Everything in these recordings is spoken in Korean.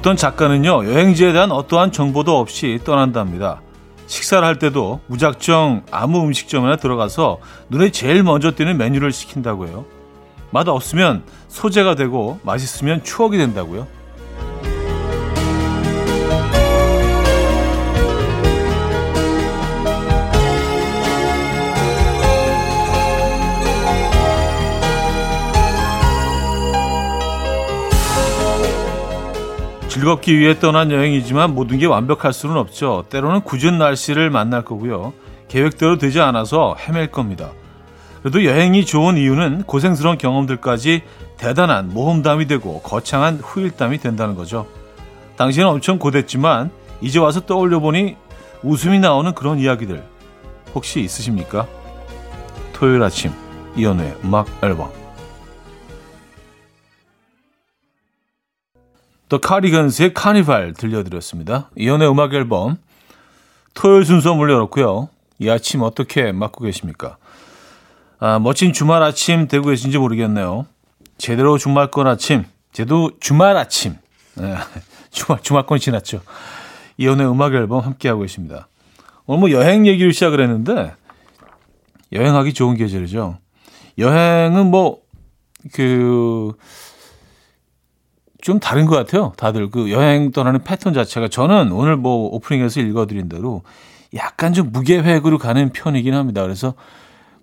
어떤 작가는요, 여행지에 대한 어떠한 정보도 없이 떠난답니다. 식사를 할 때도 무작정 아무 음식점에 들어가서 눈에 제일 먼저 띄는 메뉴를 시킨다고요. 맛 없으면 소재가 되고 맛있으면 추억이 된다고요. 즐겁기 위해 떠난 여행이지만 모든 게 완벽할 수는 없죠. 때로는 굳은 날씨를 만날 거고요. 계획대로 되지 않아서 헤맬 겁니다. 그래도 여행이 좋은 이유는 고생스러운 경험들까지 대단한 모험담이 되고 거창한 후일담이 된다는 거죠. 당시는 엄청 고됐지만 이제 와서 떠올려 보니 웃음이 나오는 그런 이야기들 혹시 있으십니까? 토요일 아침 이연우의 음악 앨범 더 카리건스의 카니발 들려드렸습니다. 이연의 음악 앨범 토요일 순서 물려놓고요. 이 아침 어떻게 맞고 계십니까? 아, 멋진 주말 아침 되고 계신지 모르겠네요. 제대로 주말권 아침, 제도 주말 아침. 네, 주말, 주말권 지났죠. 이연의 음악 앨범 함께하고 계십니다. 오늘 뭐 여행 얘기를 시작을 했는데, 여행하기 좋은 계절이죠. 여행은 뭐, 그, 좀 다른 것 같아요. 다들 그 여행 떠나는 패턴 자체가 저는 오늘 뭐 오프닝에서 읽어드린 대로 약간 좀 무계획으로 가는 편이긴 합니다. 그래서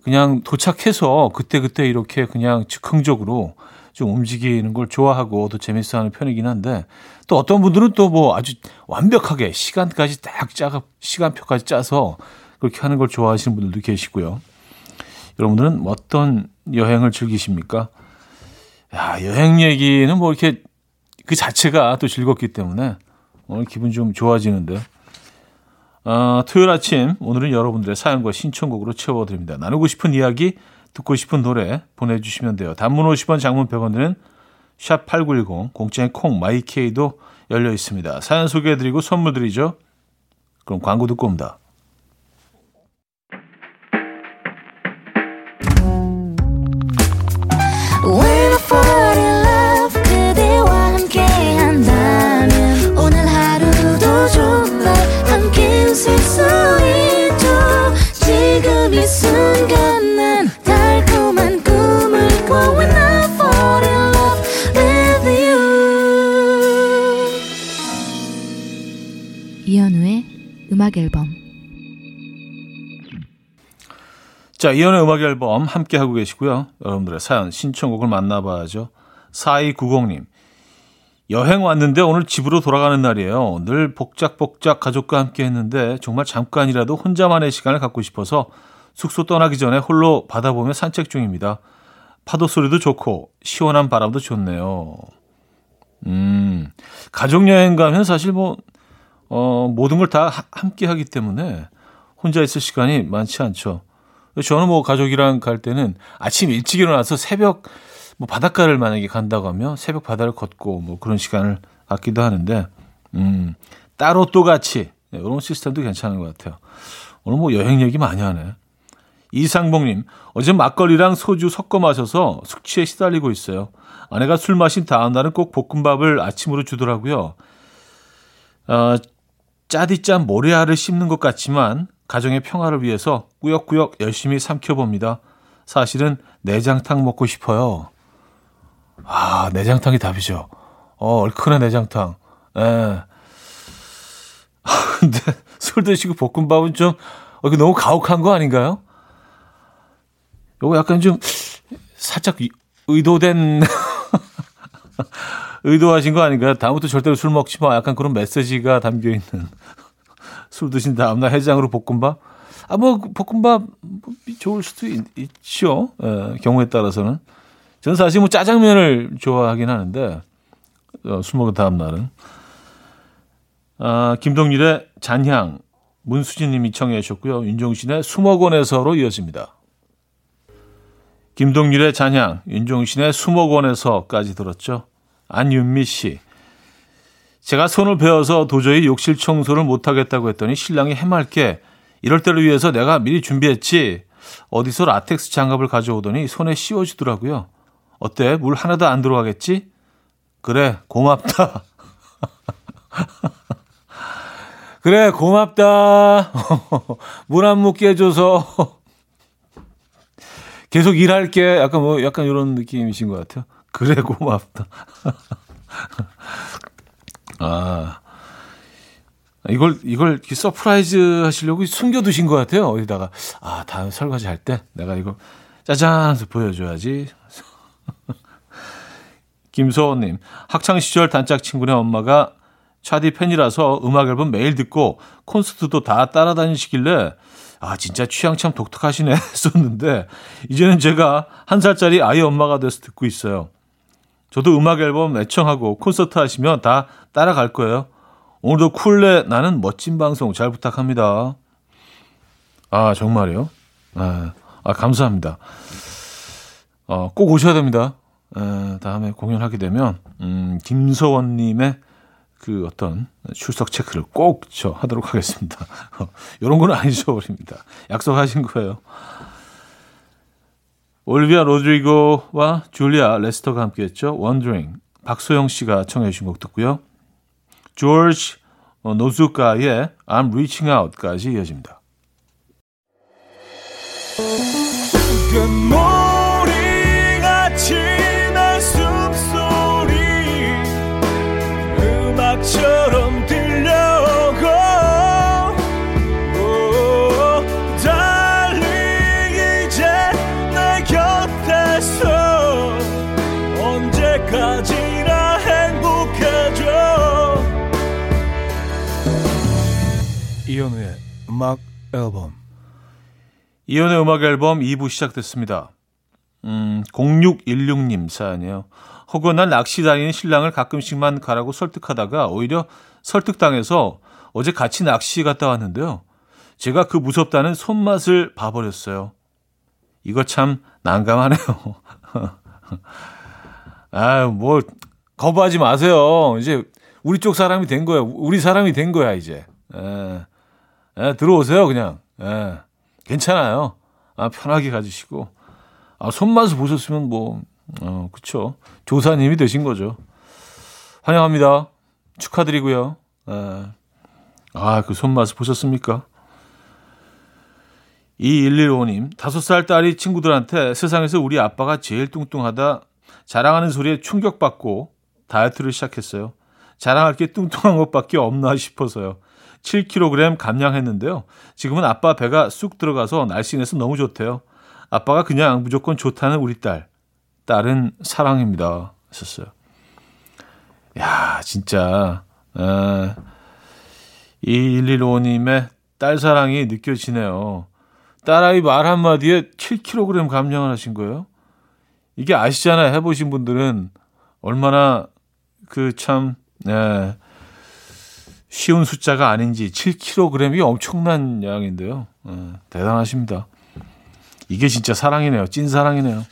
그냥 도착해서 그때 그때 이렇게 그냥 즉흥적으로 좀 움직이는 걸 좋아하고 또 재밌어 하는 편이긴 한데 또 어떤 분들은 또 뭐 아주 완벽하게 시간까지 딱 짜가 시간표까지 짜서 그렇게 하는 걸 좋아하시는 분들도 계시고요. 여러분들은 어떤 여행을 즐기십니까? 야, 여행 얘기는 뭐 이렇게 그 자체가 또 즐겁기 때문에 오늘 기분 좀 좋아지는데. 어, 토요일 아침 오늘은 여러분들의 사연과 신청곡으로 채워드립니다. 나누고 싶은 이야기, 듣고 싶은 노래 보내주시면 돼요. 단문 50원, 장문 100원 드는 샵8910, 공짜인 콩, 마이케이도 열려 있습니다. 사연 소개해드리고 선물 드리죠. 그럼 광고 듣고 옵니다. 자, 이연의 음악 앨범 함께 하고 계시고요. 여러분들의 사연 신청곡을 만나봐야죠. 4290님. 여행 왔는데 오늘 집으로 돌아가는 날이에요. 늘 복작복작 가족과 함께 했는데 정말 잠깐이라도 혼자만의 시간을 갖고 싶어서 숙소 떠나기 전에 홀로 바다 보며 산책 중입니다. 파도 소리도 좋고 시원한 바람도 좋네요. 음, 가족 여행 가면 사실 뭐 어, 모든 걸 다 함께 하기 때문에 혼자 있을 시간이 많지 않죠. 저는 뭐 가족이랑 갈 때는 아침 일찍 일어나서 새벽 뭐 바닷가를 만약에 간다고 하면 새벽 바다를 걷고 뭐 그런 시간을 갖기도 하는데 음, 따로 또 같이 네, 이런 시스템도 괜찮은 것 같아요. 오늘 뭐 여행 얘기 많이 하네. 이상봉님, 어제 막걸리랑 소주 섞어 마셔서 숙취에 시달리고 있어요. 아내가 술 마신 다음 날은 꼭 볶음밥을 아침으로 주더라고요. 어, 짜디짠 모래알을 씹는 것 같지만 가정의 평화를 위해서 꾸역꾸역 열심히 삼켜봅니다. 사실은 내장탕 먹고 싶어요. 아, 내장탕이 답이죠. 어, 얼큰한 내장탕. 예. 근데 술 드시고 볶음밥은 좀 어, 너무 가혹한 거 아닌가요? 요거 약간 좀 살짝 의도된 의도하신 거 아닌가요? 다음부터 절대로 술 먹지 마. 약간 그런 메시지가 담겨 있는 술 드신 다음날 해장으로 볶음밥. 아, 뭐, 볶음밥 좋을 수도 있, 죠 예, 경우에 따라서는. 저는 사실 뭐 짜장면을 좋아하긴 하는데, 어, 술 먹은 다음날은. 아, 김동률의 잔향, 문수진 님이 청해 주셨고요. 윤종신의 수목원에서로 이어집니다. 김동률의 잔향, 윤종신의 수목원에서까지 들었죠. 안윤미 씨. 제가 손을 베어서 도저히 욕실 청소를 못하겠다고 했더니 신랑이 해맑게 이럴 때를 위해서 내가 미리 준비했지. 어디서 라텍스 장갑을 가져오더니 손에 씌워주더라고요. 어때? 물 하나도 안 들어가겠지? 그래, 고맙다. 그래, 고맙다. 물 안 묻게 해줘서. 계속 일할게. 약간 뭐, 약간 이런 느낌이신 것 같아요. 그래, 고맙다. 아. 이걸, 이걸 surprise 하시려고 숨겨 두신 것 같아요. 어디다가. 아, 다음 설거지 할 때 내가 이거 짜잔 해서 보여줘야지. 김소호님, 학창시절 단짝 친구네 엄마가 차디 팬이라서 음악 앨범 매일 듣고 콘서트도 다 따라다니시길래 아 진짜 취향 참 독특하시네 했었는데 이제는 제가 한 살짜리 아이 엄마가 돼서 듣고 있어요. 저도 음악 앨범 애청하고 콘서트 하시면 다 따라갈 거예요. 오늘도 쿨레 나는 멋진 방송 잘 부탁합니다. 아 정말요? 아, 아 감사합니다. 어, 꼭 오셔야 됩니다. 에, 다음에 공연하게 되면 음, 김서원님의 그 어떤 출석 체크를 꼭 저 하도록 하겠습니다. 이런 건 아니죠, 우리입니다. 약속하신 거예요. 올비아 로드리고와 줄리아 레스터가 함께했죠. Wondering. 박소영 씨가 청해 주신 곡 듣고요. 조지 노즈카의 I'm Reaching Out까지 이어집니다. 음악 앨범 이현우의 음악 앨범 2부 시작됐습니다. 음, 0616님 사연이에요. 혹은 난 낚시 다니는 신랑을 가끔씩만 가라고 설득하다가 오히려 설득당해서 어제 같이 낚시 갔다 왔는데요. 제가 그 무섭다는 손맛을 봐버렸어요. 이거 참 난감하네요. 아, 뭐 거부하지 마세요. 이제 우리 쪽 사람이 된 거야. 우리 사람이 된 거야 이제. 에, 에, 들어오세요 그냥. 에, 괜찮아요. 아, 편하게 가주시고. 아, 손맛을 보셨으면 뭐 어, 그쵸. 조사님이 되신 거죠. 환영합니다. 축하드리고요. 에. 아, 그 손맛을 보셨습니까? 2115님, 다섯 살 딸이 친구들한테 세상에서 우리 아빠가 제일 뚱뚱하다 자랑하는 소리에 충격받고 다이어트를 시작했어요. 자랑할 게 뚱뚱한 것밖에 없나 싶어서요. 7kg 감량했는데요. 지금은 아빠 배가 쑥 들어가서 날씬해서 너무 좋대요. 아빠가 그냥 무조건 좋다는 우리 딸. 딸은 사랑입니다. 했었어요. 야, 진짜, 에, 2115님의 딸 사랑이 느껴지네요. 딸아이 말 한마디에 7kg 감량을 하신 거예요? 이게 아시잖아요. 해보신 분들은 얼마나 그 참, 네, 쉬운 숫자가 아닌지 7kg이 엄청난 양인데요. 네, 대단하십니다. 이게 진짜 사랑이네요. 찐 사랑이네요.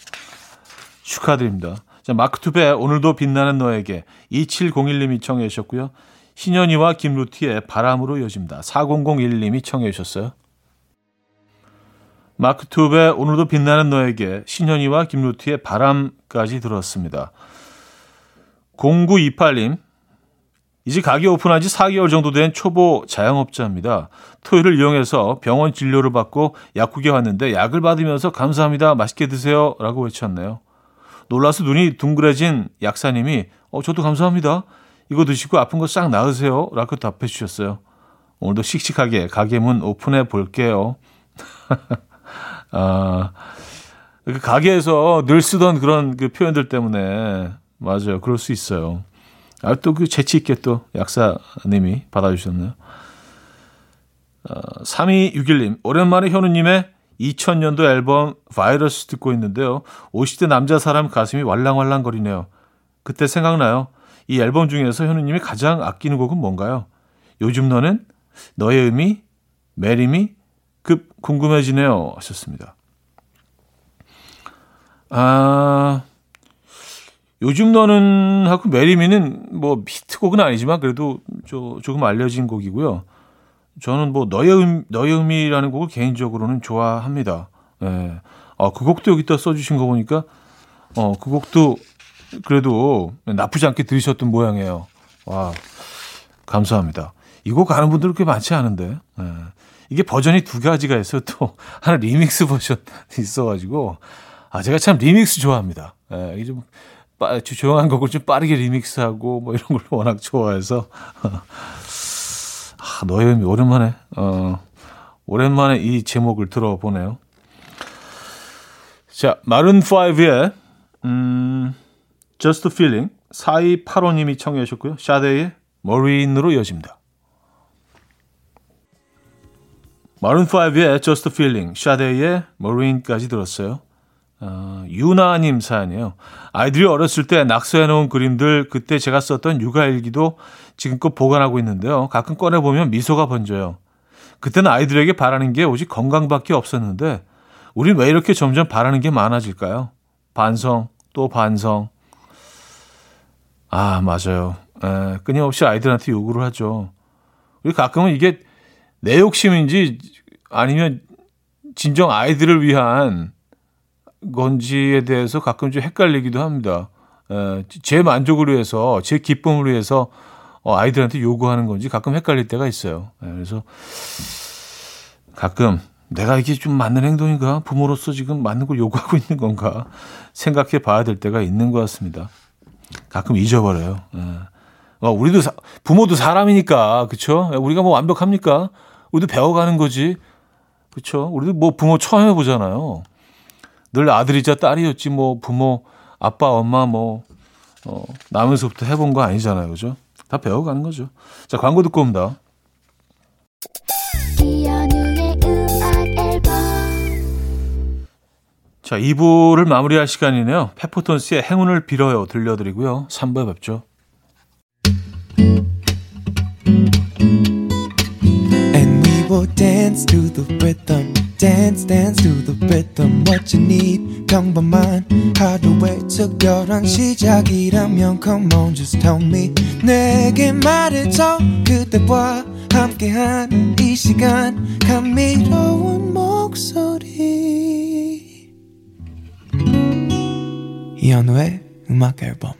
축하드립니다. 자, 마크 투베 오늘도 빛나는 너에게 2701님이 청해 주셨고요. 신현이와 김루티의 바람으로 이어집니다. 4001님이 청해 주셨어요. 마크 투베 오늘도 빛나는 너에게 신현이와 김루티의 바람까지 들었습니다. 0928님 이제 가게 오픈한 지 4개월 정도 된 초보 자영업자입니다. 토요일을 이용해서 병원 진료를 받고 약국에 왔는데 약을 받으면서 감사합니다. 맛있게 드세요. 라고 외쳤네요. 놀라서 눈이 둥그레진 약사님이 어, 저도 감사합니다. 이거 드시고 아픈 거 싹 나으세요. 라고 답해 주셨어요. 오늘도 씩씩하게 가게 문 오픈해 볼게요. 아, 그 가게에서 늘 쓰던 그런 그 표현들 때문에 맞아요. 그럴 수 있어요. 아, 또 그 재치 있게 또 약사님이 받아주셨네요. 어, 3261님, 오랜만에 현우님의 2000년도 앨범 바이러스 듣고 있는데요. 50대 남자 사람 가슴이 왈랑왈랑거리네요. 그때 생각나요. 이 앨범 중에서 현우님이 가장 아끼는 곡은 뭔가요? 요즘 너는 너의 의미, 매림이 급 궁금해지네요. 하셨습니다. 아, 요즘 너는 하고 매리미는 뭐 히트곡은 아니지만 그래도 저, 조금 알려진 곡이고요. 저는 뭐 너의 음, 너의 의미라는 곡을 개인적으로는 좋아합니다. 예. 아, 그 곡도 여기다 써주신 거 보니까 어, 그 곡도 그래도 나쁘지 않게 들으셨던 모양이에요. 와, 감사합니다. 이 곡 아는 분들 꽤 많지 않은데. 예. 이게 버전이 두 가지가 있어요. 또 하나 리믹스 버전 있어가지고 아 제가 참 리믹스 좋아합니다. 예, 이게 좀 빠, 조용한 곡을 좀 빠르게 리믹스하고 뭐 이런 걸 워낙 좋아해서 아, 너의 오랜만에 어 오랜만에 이 제목을 들어보네요. 자 마룬 5의 음 Just a Feeling 4285님이 청해 주셨고요. 샤데이의 머린으로 이어집니다. 마룬 5의 Just a Feeling, 샤데이의 머린까지 들었어요. 어, 유나님 사연이에요. 아이들이 어렸을 때 낙서해놓은 그림들 그때 제가 썼던 육아일기도 지금껏 보관하고 있는데요. 가끔 꺼내보면 미소가 번져요. 그때는 아이들에게 바라는 게 오직 건강밖에 없었는데 우린 왜 이렇게 점점 바라는 게 많아질까요? 반성, 또 반성. 아, 맞아요. 에, 끊임없이 아이들한테 요구를 하죠. 우리 가끔은 이게 내 욕심인지 아니면 진정 아이들을 위한 건지에 대해서 가끔 좀 헷갈리기도 합니다. 에, 제 만족을 위해서, 제 기쁨을 위해서 어, 아이들한테 요구하는 건지 가끔 헷갈릴 때가 있어요. 에, 그래서 가끔 내가 이게 좀 맞는 행동인가? 부모로서 지금 맞는 걸 요구하고 있는 건가? 생각해 봐야 될 때가 있는 것 같습니다. 가끔 잊어버려요. 에. 어, 우리도 사, 부모도 사람이니까 그렇죠? 우리가 뭐 완벽합니까? 우리도 배워가는 거지. 그렇죠? 우리도 뭐 부모 처음 해보잖아요. 늘 아들이자 딸이었지 뭐 부모 아빠 엄마 뭐 어, 나면서부터 해본 거 아니잖아요, 그죠? 다 배워가는 거죠. 자 광고 듣고 옵니다. 자 2부를 마무리할 시간이네요. 페퍼톤스의 행운을 빌어요 들려드리고요. 3부에 뵙죠. Will dance to the rhythm. Dance, dance to the rhythm. What you need, 평범한 하루의 특별한 시작이라면 Come on, just tell me. 내게 말해줘. 그대와 함께한 이 시간. 감미로운 목소리. 이현우의 음악 앨범.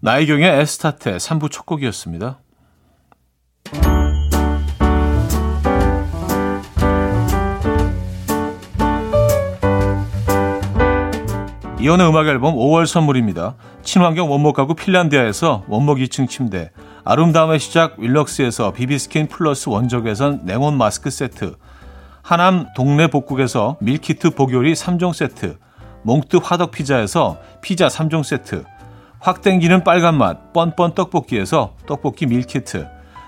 나이경의 에스타테 3부 첫 곡이었습니다. 이현우의 음악 앨범 5월 선물입니다. 친환경 원목 가구 핀란디아에서 원목 2층 침대, 아름다움의 시작 윌럭스에서 비비스킨 플러스 원적외선 냉온 마스크 세트, 하남 동네 복국에서 밀키트 복요리 3종 세트, 몽뜨 화덕 피자에서 피자 3종 세트, 확 땡기는 빨간 맛 뻔뻔 떡볶이에서 떡볶이 밀키트,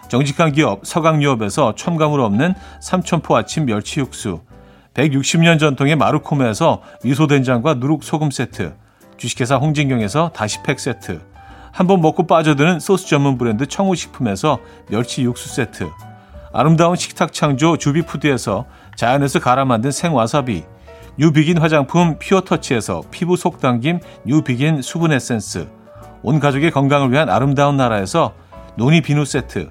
정직한 기업 서강유업에서 첨가물 없는 삼천포 아침 멸치 육수, 160년 전통의 마루코메에서 미소된장과 누룩소금 세트, 주식회사 홍진경에서 다시팩 세트, 한 번 먹고 빠져드는 소스 전문 브랜드 청우식품에서 멸치 육수 세트, 아름다운 식탁 창조 주비푸드에서 자연에서 갈아 만든 생와사비, 뉴비긴 화장품 퓨어터치에서 피부 속당김 뉴비긴 수분 에센스, 온 가족의 건강을 위한 아름다운 나라에서 노니 비누 세트,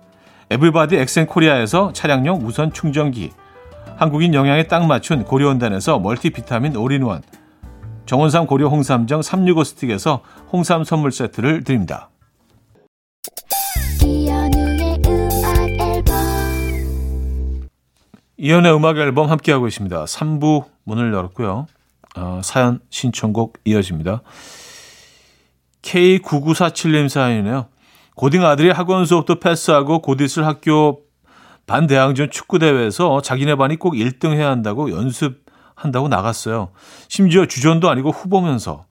everybody 엑센코리아에서 차량용 무선 충전기, 한국인 영양에 딱 맞춘 고려은단에서 멀티비타민 올인원, 정원삼 고려 홍삼정 365 스틱에서 홍삼 선물 세트를 드립니다. 이현우의 음악 앨범 함께하고 있습니다. 3부 문을 열었고요. 어, 사연 신청곡 이어집니다. K9947님 사연이네요. 고딩 아들이 학원 수업도 패스하고 곧 있을 학교 반 대항전 축구 대회에서 자기네 반이 꼭 1등 해야 한다고 연습한다고 나갔어요. 심지어 주전도 아니고 후보면서.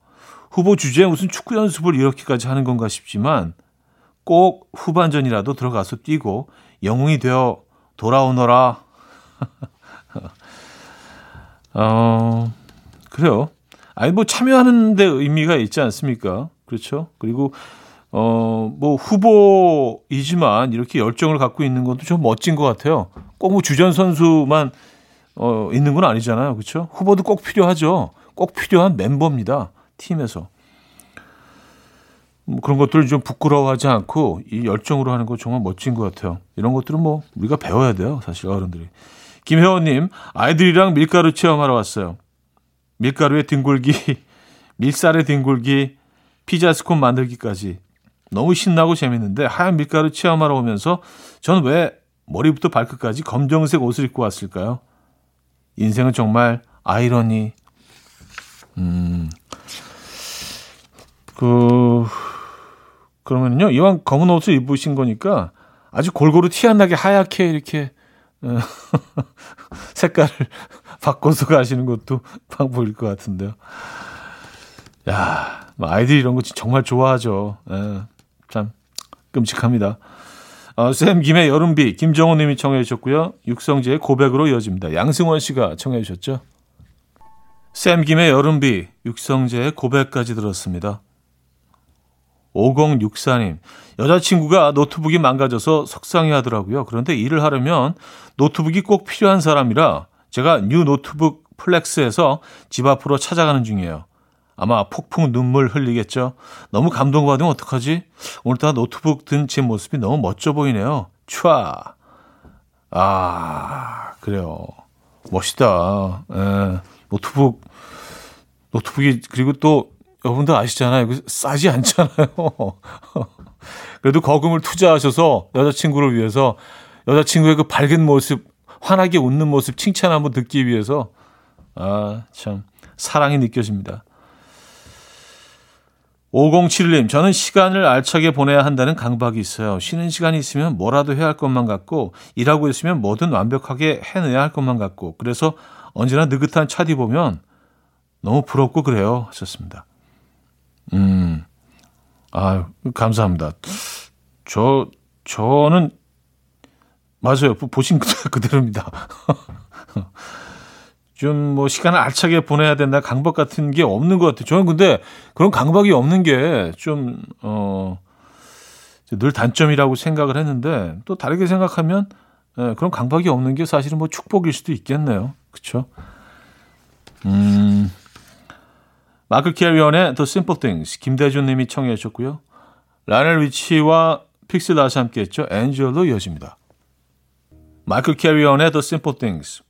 후보 주제에 무슨 축구 연습을 이렇게까지 하는 건가 싶지만 꼭 후반전이라도 들어가서 뛰고 영웅이 되어 돌아오너라. 어, 그래요. 아니, 뭐 참여하는 데 의미가 있지 않습니까? 그렇죠. 그리고 어, 뭐 후보이지만 이렇게 열정을 갖고 있는 것도 좀 멋진 것 같아요. 꼭 뭐 주전 선수만 어, 있는 건 아니잖아요. 그렇죠? 후보도 꼭 필요하죠. 꼭 필요한 멤버입니다. 팀에서. 뭐 그런 것들을 좀 부끄러워하지 않고 이 열정으로 하는 거 정말 멋진 것 같아요. 이런 것들은 뭐 우리가 배워야 돼요. 사실 어른들이. 김혜원님, 아이들이랑 밀가루 체험하러 왔어요. 밀가루에 뒹굴기, 밀쌀에 뒹굴기, 피자 스콘 만들기까지. 너무 신나고 재밌는데 하얀 밀가루 체험하러 오면서 저는 왜 머리부터 발끝까지 검정색 옷을 입고 왔을까요? 인생은 정말 아이러니. 음, 그, 그러면요, 이왕 검은 옷을 입으신 거니까 아주 골고루 티 안 나게 하얗게 이렇게, 어, 색깔을 바꿔서 가시는 것도 방법일 것 같은데요. 야, 뭐 아이들이 이런 거 정말 좋아하죠. 예, 참 끔찍합니다. 어, 쌤 김의 여름비 김정호 님이 청해 주셨고요. 육성재의 고백으로 이어집니다. 양승원 씨가 청해 주셨죠. 쌤 김의 여름비 육성재의 고백까지 들었습니다. 5064님, 여자친구가 노트북이 망가져서 속상해 하더라고요. 그런데 일을 하려면 노트북이 꼭 필요한 사람이라 제가 new 노트북 flex해서 집 앞으로 찾아가는 중이에요. 아마 폭풍 눈물 흘리겠죠. 너무 감동받으면 어떡하지? 오늘따라 노트북 든 제 모습이 너무 멋져 보이네요. 촤. 아, 그래요. 멋있다. 에, 노트북, 노트북이, 그리고 또, 여러분들 아시잖아요. 싸지 않잖아요. 그래도 거금을 투자하셔서 여자친구를 위해서 여자친구의 그 밝은 모습, 환하게 웃는 모습 칭찬 한번 듣기 위해서, 아, 참, 사랑이 느껴집니다. 5071님, 저는 시간을 알차게 보내야 한다는 강박이 있어요. 쉬는 시간이 있으면 뭐라도 해야 할 것만 같고, 일하고 있으면 뭐든 완벽하게 해내야 할 것만 같고, 그래서 언제나 느긋한 차디 보면 너무 부럽고 그래요. 하셨습니다. 음, 아 감사합니다. 저, 저는, 맞아요. 보신 그대로입니다. 좀 뭐 시간을 알차게 보내야 된다 강박 같은 게 없는 것 같아요. 저는 근데 그런 강박이 없는 게 좀 어 늘 단점이라고 생각을 했는데 또 다르게 생각하면 예, 그런 강박이 없는 게 사실은 뭐 축복일 수도 있겠네요. 그렇죠? 음. 마크 캐리언의 The Simple Things 김대준 님이 청해 주셨고요. 라넬 위치와 픽슬라스 함께 했죠. Angel로 이어집니다. 마크 캐리언의 The Simple Things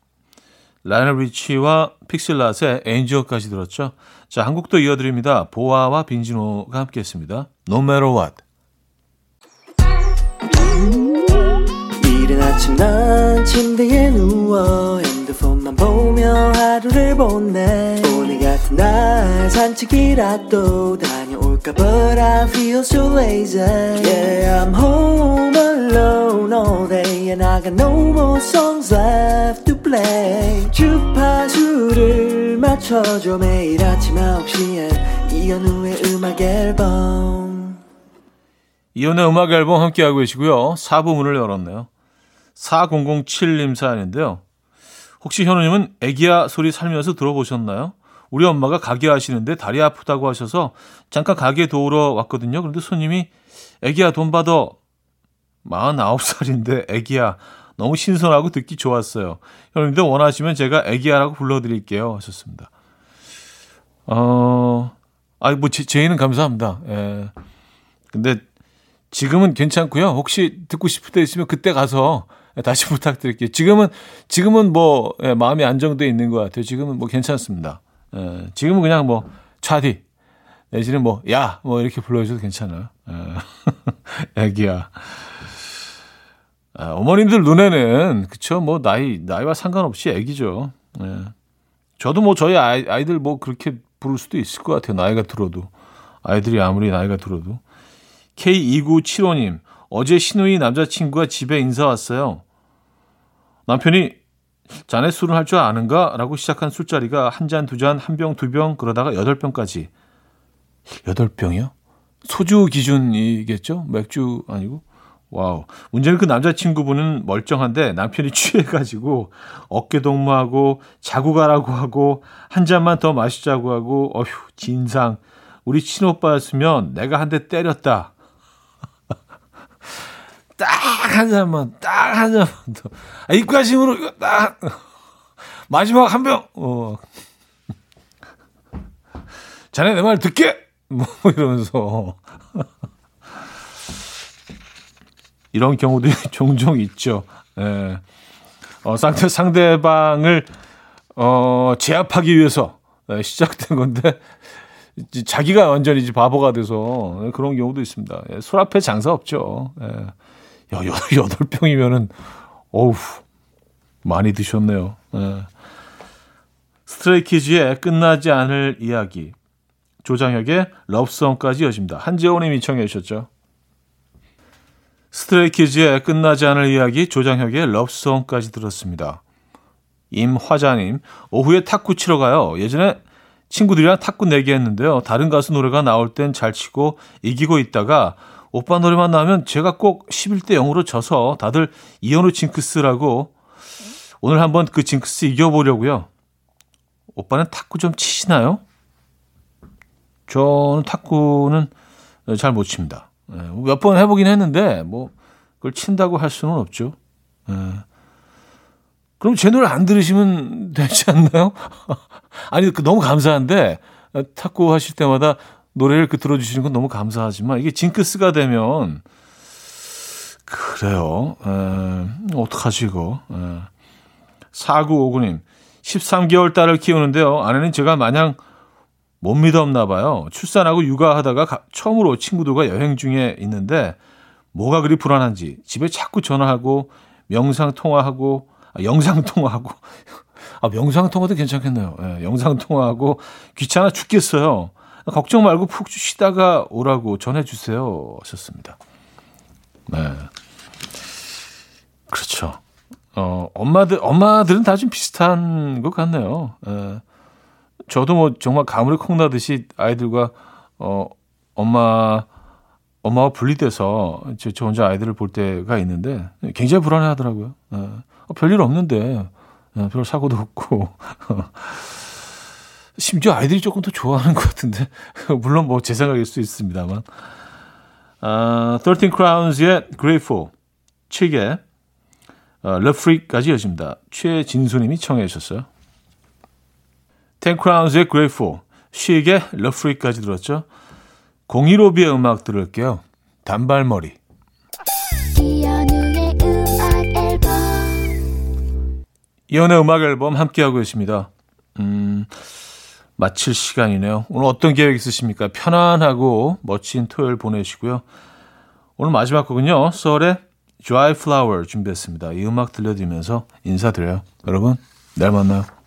라이오넬 리치와 픽셀라스의 Angel까지 들었죠. 자, 한 곡 더 이어드립니다. 보아와 빈지노가 함께했습니다. No matter what. 이른 아침 난 침대에 누워 핸드폰만 보며 하루를 보내 오늘 같은 날 산책이라도 다녀올까 But I feel so lazy Yeah, I'm home alone all day And I got no more songs left play. 주파수를 맞춰줘. 매일 아침 9시에 이현우의 음악 앨범. 이현우의 음악 앨범 함께하고 계시고요. 4부 문을 열었네요. 4007님 사연인데요. 혹시 현우님은 애기야 소리 살면서 들어보셨나요? 우리 엄마가 가게 하시는데 다리 아프다고 하셔서 잠깐 가게 도우러 왔거든요. 그런데 손님이 애기야 돈 받아. 49살인데 애기야 너무 신선하고 듣기 좋았어요. 여러분들 원하시면 제가 애기야라고 불러드릴게요. 하셨습니다. 어, 아니 뭐 제, 제의는 감사합니다. 예. 근데 지금은 괜찮고요. 혹시 듣고 싶을 때 있으면 그때 가서 다시 부탁드릴게요. 지금은 지금은 뭐 예, 마음이 안정돼 있는 것 같아요. 지금은 뭐 괜찮습니다. 예, 지금은 그냥 뭐 차디 내지는 뭐 야 뭐 이렇게 불러주셔도 괜찮아요. 예. 애기야. 아, 어머님들 눈에는 그쵸 뭐 나이 나이와 상관없이 애기죠. 예. 저도 뭐 저희 아이, 아이들 뭐 그렇게 부를 수도 있을 것 같아요. 나이가 들어도 아이들이 아무리 나이가 들어도 K2975님 어제 시누이 남자친구가 집에 인사 왔어요. 남편이 자네 술을 할줄 아는가? 라고 시작한 술자리가 한 잔, 두 잔, 한 병, 두 병, 그러다가 여덟 병까지. 여덟 병이요? 소주 기준이겠죠? 맥주 아니고? Wow. 문제는 그 남자친구분은 멀쩡한데 남편이 취해가지고 어깨 동무하고 자고 가라고 하고 한 잔만 더 마시자고 하고 어휴, 진상. 우리 친오빠였으면 내가 한 대 때렸다. 딱 한 잔만, 딱 한 잔만 더. 아, 입가심으로, 딱. 마지막 한 병. 어. 자네 내 말 듣게! 뭐 이러면서. 이런 경우도 종종 있죠. 예. 어, 상대, 상대방을, 어, 제압하기 위해서 예, 시작된 건데, 자기가 완전히 이제 바보가 돼서 그런 경우도 있습니다. 예, 술 앞에 장사 없죠. 예. 여, 여, 여덟 병이면은, 어우, 많이 드셨네요. 예. 스트레이키즈의 끝나지 않을 이야기. 조장혁의 러브송까지 이어집니다. 한재원님이 청해 주셨죠. 스트레이키즈의 끝나지 않을 이야기 조장혁의 Love Song까지 들었습니다. 임화자님, 오후에 탁구 치러 가요. 예전에 친구들이랑 탁구 내기 했는데요. 다른 가수 노래가 나올 땐 잘 치고 이기고 있다가 오빠 노래만 나오면 제가 꼭 11대 0으로 져서 다들 이현우 징크스라고 오늘 한번 그 징크스 이겨보려고요. 오빠는 탁구 좀 치시나요? 저는 탁구는 잘 못 칩니다. 예, 몇번 해보긴 했는데 뭐 그걸 친다고 할 수는 없죠. 예. 그럼 제 노래 안 들으시면 되지 않나요? 아니 그 너무 감사한데 탁구 하실 때마다 노래를 그 들어주시는 건 너무 감사하지만 이게 징크스가 되면 그래요. 에, 어떡하지 이거. 에. 4959님 13개월 딸을 키우는데요. 아내는 제가 마냥 못 믿었나 봐요. 출산하고 육아하다가 가, 처음으로 친구들과 여행 중에 있는데 뭐가 그리 불안한지 집에 자꾸 전화하고 명상 통화하고 아, 영상 통화하고 아 명상 통화도 괜찮겠네요. 예, 영상 통화하고 귀찮아 죽겠어요. 걱정 말고 푹 쉬다가 오라고 전해 주세요. 하셨습니다. 네. 그렇죠. 어, 엄마들 엄마들은 다 좀 비슷한 것 같네요. 예. 저도 뭐 정말 가물이 콩나듯이 아이들과 어 엄마 엄마와 분리돼서 저, 저 혼자 아이들을 볼 때가 있는데 굉장히 불안해하더라고요. 예. 어, 별일 없는데 예, 별 사고도 없고 심지어 아이들이 조금 더 좋아하는 것 같은데 물론 뭐 제 생각일 수 있습니다만 아, 13 Crowns의 Grateful 7개 어, Freak까지 이어집니다. 최진수님이 청해 주셨어요. 10 Crowns의 Grateful, 쉬게 Love Freak까지 들었죠. 015B의 음악 들을게요. 단발머리. 이연우의 음악 앨범 이연의 음악 앨범 함께하고 계십니다. 음, 마칠 시간이네요. 오늘 어떤 계획 있으십니까? 편안하고 멋진 토요일 보내시고요. 오늘 마지막 곡은요. 썰의 Dry Flower 준비했습니다. 이 음악 들려드리면서 인사드려요. 여러분, 내일 만나요.